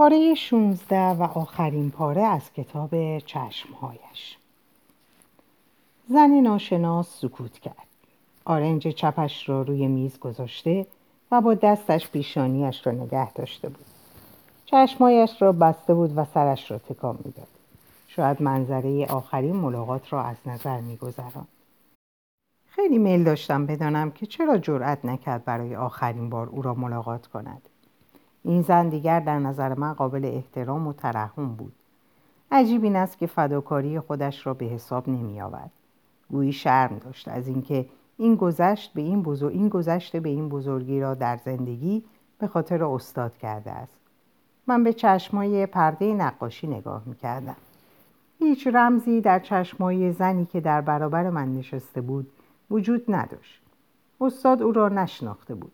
پاره 16 و آخرین پاره از کتاب چشمهایش. زن ناشناس سکوت کرد. آرنج چپش را روی میز گذاشته و با دستش پیشانیش را نگه داشته بود. چشمهایش را بسته بود و سرش را تکان می‌داد. شاید منظره آخرین ملاقات را از نظر میگذران خیلی میل داشتم بدانم که چرا جرأت نکرد برای آخرین بار او را ملاقات کند. این زن دیگر در نظر من قابل احترام و ترحم بود. عجیب این است که فداکاری خودش را به حساب نمی آورد گویی شرم داشت از اینکه این گذشت به این بزرگ این گذشته به این بزرگی را در زندگی به خاطر استاد کرده است. من به چشمای پرده نقاشی نگاه می کردم. هیچ رمزی در چشمای زنی که در برابر من نشسته بود وجود نداشت. استاد او را نشناخته بود.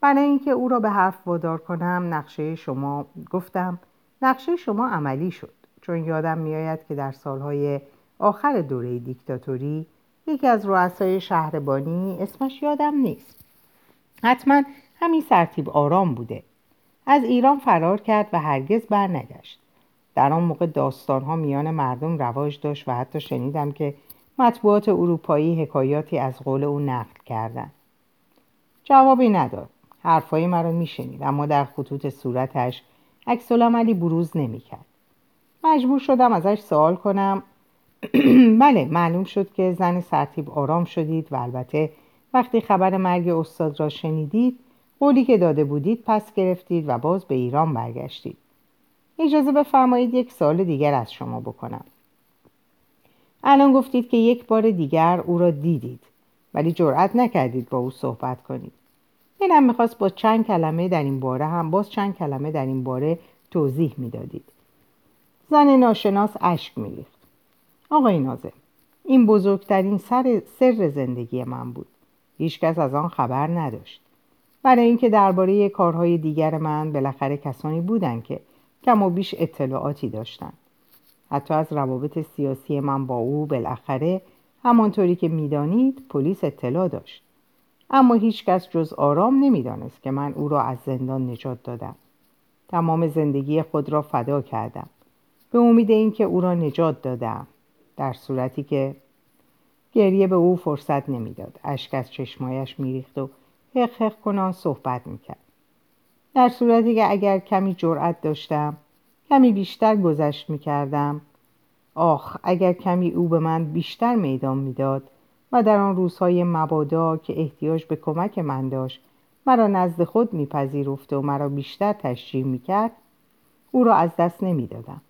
برای اینکه او را به حرف وادار کنم نقشه شما گفتم. نقشه شما عملی شد چون یادم میآید که در سالهای آخر دوره دیکتاتوری یکی از رؤسای شهربانی اسمش یادم نیست. حتما همین سرتیب آرام بوده. از ایران فرار کرد و هرگز برنگشت. در آن موقع داستانها میان مردم رواج داشت و حتی شنیدم که مطبوعات اروپایی حکایاتی از قول او نقل کردند. جوابی نداد. حرفهای مرا میشنید اما در خطوط صورتش عکس عملی بروز نمی‌کرد. مجبور شدم ازش سوال کنم. بله معلوم شد که زن سرتیب آرام شدید و البته وقتی خبر مرگ استاد را شنیدید قولی که داده بودید پس گرفتید و باز به ایران برگشتید. اجازه بفرمایید یک سال دیگر از شما بکنم. الان گفتید که یک بار دیگر او را دیدید ولی جرأت نکردید با او صحبت کنید. دلم می‌خواست با چند کلمه در این باره هم باز چند کلمه در این باره توضیح می‌دادید. زن ناشناس اشک میریخت. آقای نازم این بزرگترین سر سر زندگی من بود. هیچکس از آن خبر نداشت. برای اینکه درباره کارهای دیگر من بالاخره کسانی بودند که کم و بیش اطلاعاتی داشتند. حتی از روابط سیاسی من با او بالاخره همانطوری که می‌دانید پلیس اطلاع داشت. اما هیچکس جز آرام نمی‌دانست که من او را از زندان نجات دادم. تمام زندگی خود را فدا کردم. به امید اینکه او را نجات دادم. در صورتی که گریه به او فرصت نمی‌داد. اشک از چشمایش میریخت و حق کنان صحبت می‌کرد. در صورتی که اگر کمی جرأت داشتم کمی بیشتر گذشت می‌کردم. آخ اگر کمی او به من بیشتر میدان می‌داد و در آن روزهای مبادا که احتیاج به کمک من داشت مرا نزد خود میپذیرفت و مرا بیشتر تشجیع می‌کرد او را از دست نمی‌دادم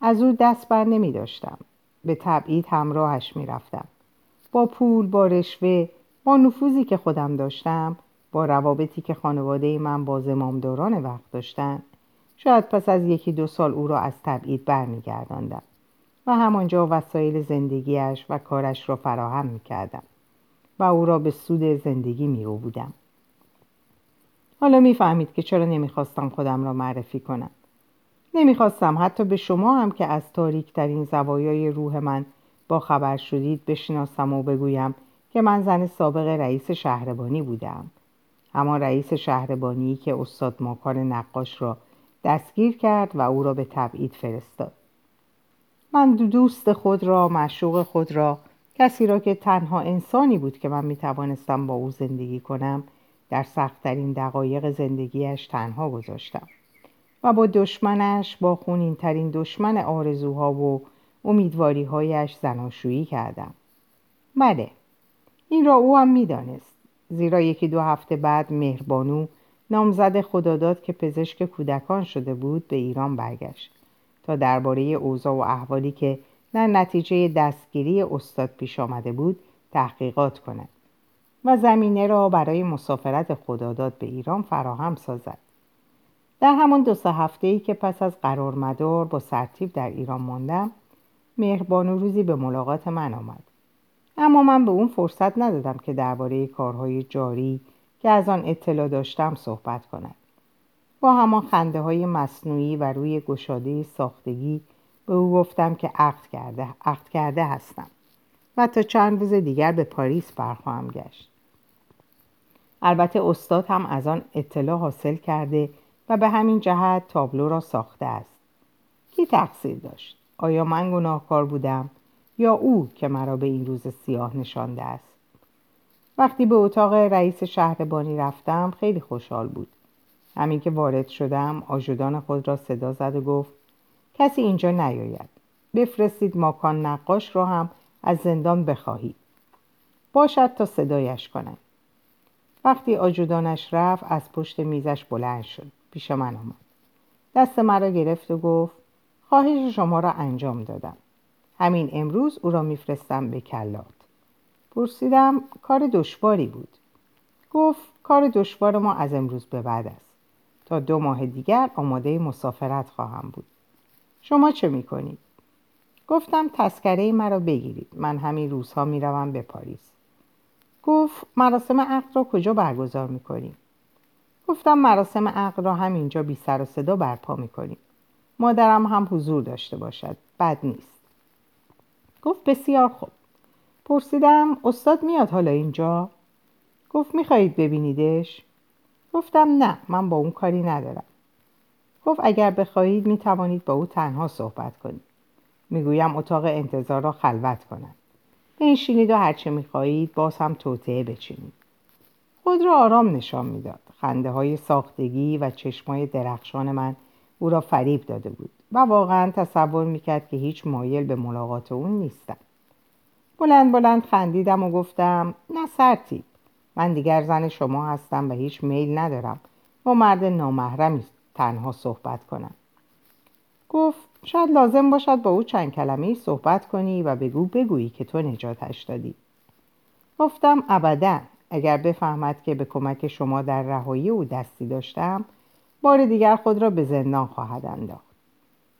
از او دست بر نمی داشتم. به تبعید همراهش می رفتم. با پول، با رشوه، با نفوذی که خودم داشتم، با روابطی که خانواده من با زمامداران وقت داشتن شاید پس از یکی دو سال او را از تبعید برمیگرداندم و همانجا وسایل زندگیش و کارش را فراهم می کردم و او را به سود زندگی می رو بودم. حالا می‌فهمید که چرا نمی‌خواستم خودم را معرفی کنم. نمی‌خواستم حتی به شما هم که از تاریکترین زوایای روح من با خبر شدید بشناسم و بگویم که من زن سابق رئیس شهربانی بودم. همان رئیس شهربانی که استاد ماکان نقاش را دستگیر کرد و او را به تبعید فرستاد. من دوست خود را معشوق خود را کسی را که تنها انسانی بود که من می توانستم با او زندگی کنم در سختترین دقایق زندگیش تنها گذاشتم و با دشمنش با خونین ترین دشمن آرزوها و امیدواری هایش زناشویی کردم. بله این را او هم می‌دانست زیرا یکی دو هفته بعد مهربانو نامزد خداداد که پزشک کودکان شده بود به ایران برگشت. تا درباره اوضاع و احوالی که در نتیجه دستگیری استاد پیش آمده بود تحقیقات کند و زمینه را برای مسافرت خداداد به ایران فراهم سازد. در همان دو سه هفته ای که پس از قرار مدار با سرتیب در ایران ماندم مهربانو روزی به ملاقات من آمد. اما من به اون فرصت ندادم که درباره کارهای جاری که از آن اطلاع داشتم صحبت کند. با همان خنده های مصنوعی و روی گشاده ساختگی به او گفتم که عقد کرده, عقد کرده هستم و تا چند روز دیگر به پاریس برخواهم گشت. البته استاد هم از آن اطلاع حاصل کرده و به همین جهت تابلو را ساخته است. کی تقصیر داشت؟ آیا من گناهکار بودم یا او که مرا به این روز سیاه نشانده است؟ وقتی به اتاق رئیس شهربانی رفتم خیلی خوشحال بود. همین که وارد شدم آژودان خود را صدا زد و گفت کسی اینجا نیاید. بفرستید ماکان نقاش را هم از زندان بخواهید. باشد تا صدایش کنم. وقتی آجودانش رفت از پشت میزش بلند شد. پیش من آمد. دست مرا گرفت و گفت خواهش شما را انجام دادم. همین امروز او را میفرستم به کلات. پرسیدم کار دشواری بود. گفت کار دشوار ما از امروز به بعد است. دو ماه دیگر آماده مسافرت خواهم بود. شما چه می‌کنید؟ گفتم تسکره مرا بگیرید. من همین روزها می‌روم به پاریس. گفت مراسم عقد را کجا برگزار می‌کنیم؟ گفتم مراسم عقد را همینجا بی سر و صدا برپا می‌کنیم. مادرم هم حضور داشته باشد. بد نیست. گفت بسیار خوب. پرسیدم استاد میاد حالا اینجا؟ گفت می‌خواهید ببینیدش؟ گفتم نه من با اون کاری ندارم. گفت اگر بخواهید می‌توانید با او تنها صحبت کنید. می‌گویم اتاق انتظار را خلوت کنند. بنشینید و هرچه می‌خواهید باز هم توطعه بچینید. خود را آرام نشان می‌داد. خنده های ساختگی و چشمای درخشان من او را فریب داده بود و واقعا تصور می‌کرد که هیچ مایل به ملاقات اون نیستم. بلند بلند خندیدم و گفتم نه سرتیب من دیگر زن شما هستم و هیچ میل ندارم. با مرد نامحرمی تنها صحبت کنم. گفت شاید لازم باشد با او چند کلمه صحبت کنی و بگو بگویی که تو نجاتش دادی. گفتم ابدا. اگر بفهمد که به کمک شما در رهایی او دستی داشتم بار دیگر خود را به زندان خواهد انداخت.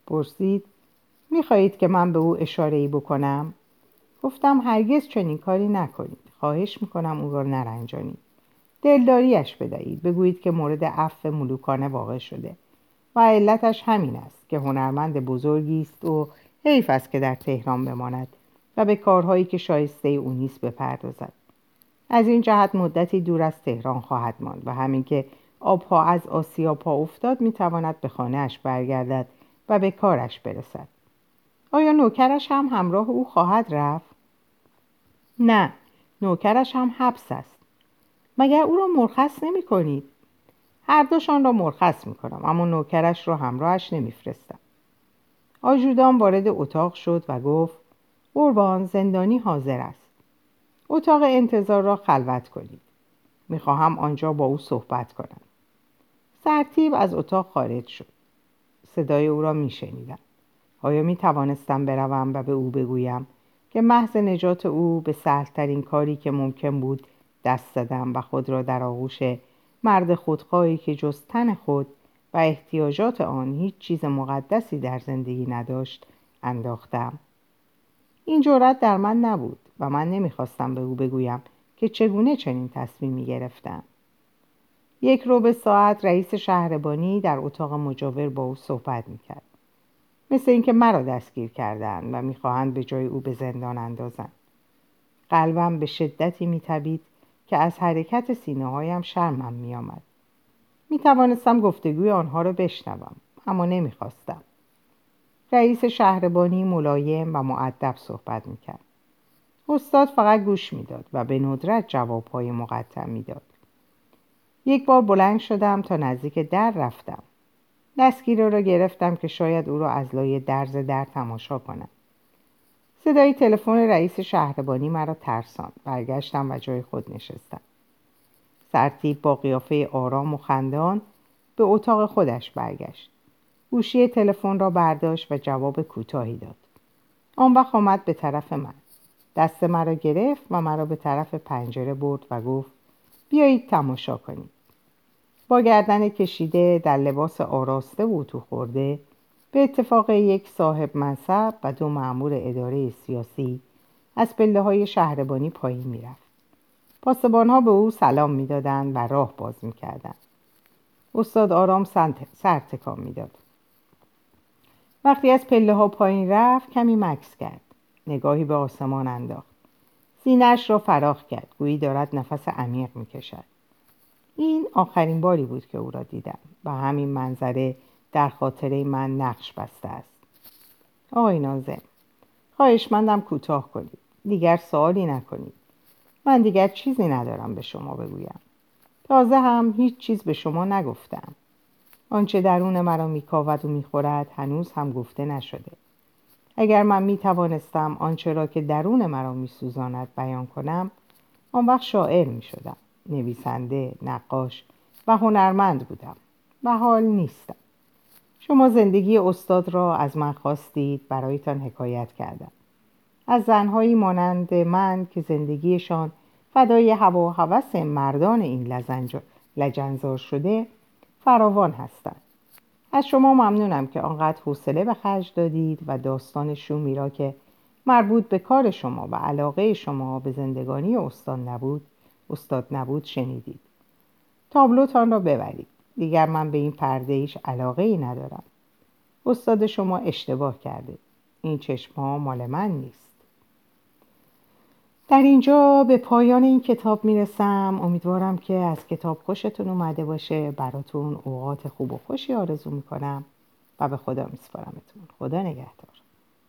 پرسید می‌خواهید که من به او اشاره ای بکنم؟ گفتم هرگز چنین کاری نکنید. خواهش می‌کنم او را نرنجانید. دلداریش بدهید. بگویید که مورد عفو ملوکانه واقع شده و علتش همین است که هنرمند بزرگی است و حیف است که در تهران بماند و به کارهایی که شایسته او نیست بپردازد. از این جهت مدتی دور از تهران خواهد ماند و همین که آبها از آسیا پا افتاد می‌تواند به خانهاش برگردد و به کارش برسد. آیا نوکرش هم همراه او خواهد رفت؟ نه نوکرش هم حبس است. مگر او را مرخص نمی کنید؟ هر دوشان را مرخص می کنم اما نوکرش را همراهش نمیفرستم آجودان وارد اتاق شد و گفت قربان زندانی حاضر است. اتاق انتظار را خلوت کنید. می‌خواهم آنجا با او صحبت کنم. سرتیب از اتاق خارج شد. صدای او را میشنیدم آیا می توانستم بروم و به او بگویم؟ که محض نجات او به سهلترین کاری که ممکن بود دست زدم و خود را در آغوش مرد خودخواهی که جز تن خود و احتیاجات آن هیچ چیز مقدسی در زندگی نداشت انداختم. این جرأت در من نبود و من نمی‌خواستم به او بگویم که چگونه چنین تصمیمی گرفتم. یک رو به ساعت رئیس شهربانی در اتاق مجاور با او صحبت می‌کرد. مثل اینکه مرا دستگیر کردند و می‌خواهند به جای او به زندان اندازند. قلبم به شدتی میتبید که از حرکت سینه هایم شرمم میآمد. می توانستم گفتگوی آنها را بشنوم اما نمی‌خواستم. رئیس شهربانی ملایم و معدب صحبت می‌کرد. استاد فقط گوش می‌داد و به ندرت جوابهای مقطع می‌داد. یک بار بلند شدم تا نزدیک در رفتم. دستگیره را گرفتم که شاید او را از لایه درز در تماشا کنم. صدای تلفن رئیس شهربانی مرا ترسان برگشتم و جای خود نشستم. سرتیب با قیافه آرام و خندان به اتاق خودش برگشت. گوشی تلفن را برداشت و جواب کوتاهی داد. آن وقت آمد به طرف من. دست مرا گرفت و مرا به طرف پنجره برد و گفت بیایید تماشا کنید با گردن کشیده در لباس آراسته و تو خورده به اتفاق یک صاحب منصب و دو معمور اداره سیاسی از پله های شهربانی پایین می‌رفت. پاسبان ها به او سلام می‌دادند و راه باز می‌کردند. استاد آرام سر تکان می‌داد. وقتی از پله ها پایین رفت کمی مکس کرد. نگاهی به آسمان انداخت. سینهاش را فراخ کرد. گویی دارد نفس عمیق می‌کشد. این آخرین باری بود که او را دیدم و همین منظره در خاطره من نقش بسته است. آقای نازم خواهشمندم کوتاه کنید. دیگر سوالی نکنید. من دیگر چیزی ندارم به شما بگویم. تازه هم هیچ چیز به شما نگفتم. آنچه درون مرا میکاود و می‌خورد هنوز هم گفته نشده. اگر من می‌توانستم آنچه را که درون مرا میسوزاند بیان کنم آن وقت شاعر می‌شدم. نویسنده نقاش و هنرمند بودم. و حال نیستم. شما زندگی استاد را از من خواستید برایتان حکایت کردم. از زنهایی مانند من که زندگیشان فدای هوا و هوس مردان این لجنزار شده فراوان هستند. از شما ممنونم که آنقدر حوصله به خرج دادید و داستان شومی را که مربوط به کار شما و علاقه شما به زندگانی استاد نبود استاد نبود شنیدید. تابلوتان را ببرید. دیگر من به این پرده ایش علاقه ای ندارم. استاد شما اشتباه کرده. این چشم ها مال من نیست. در اینجا به پایان این کتاب می‌رسم. امیدوارم که از کتاب خوشتون اومده باشه. براتون اوقات خوب و خوشی آرزو می‌کنم و به خدا میسپارمتون خدا نگهدار.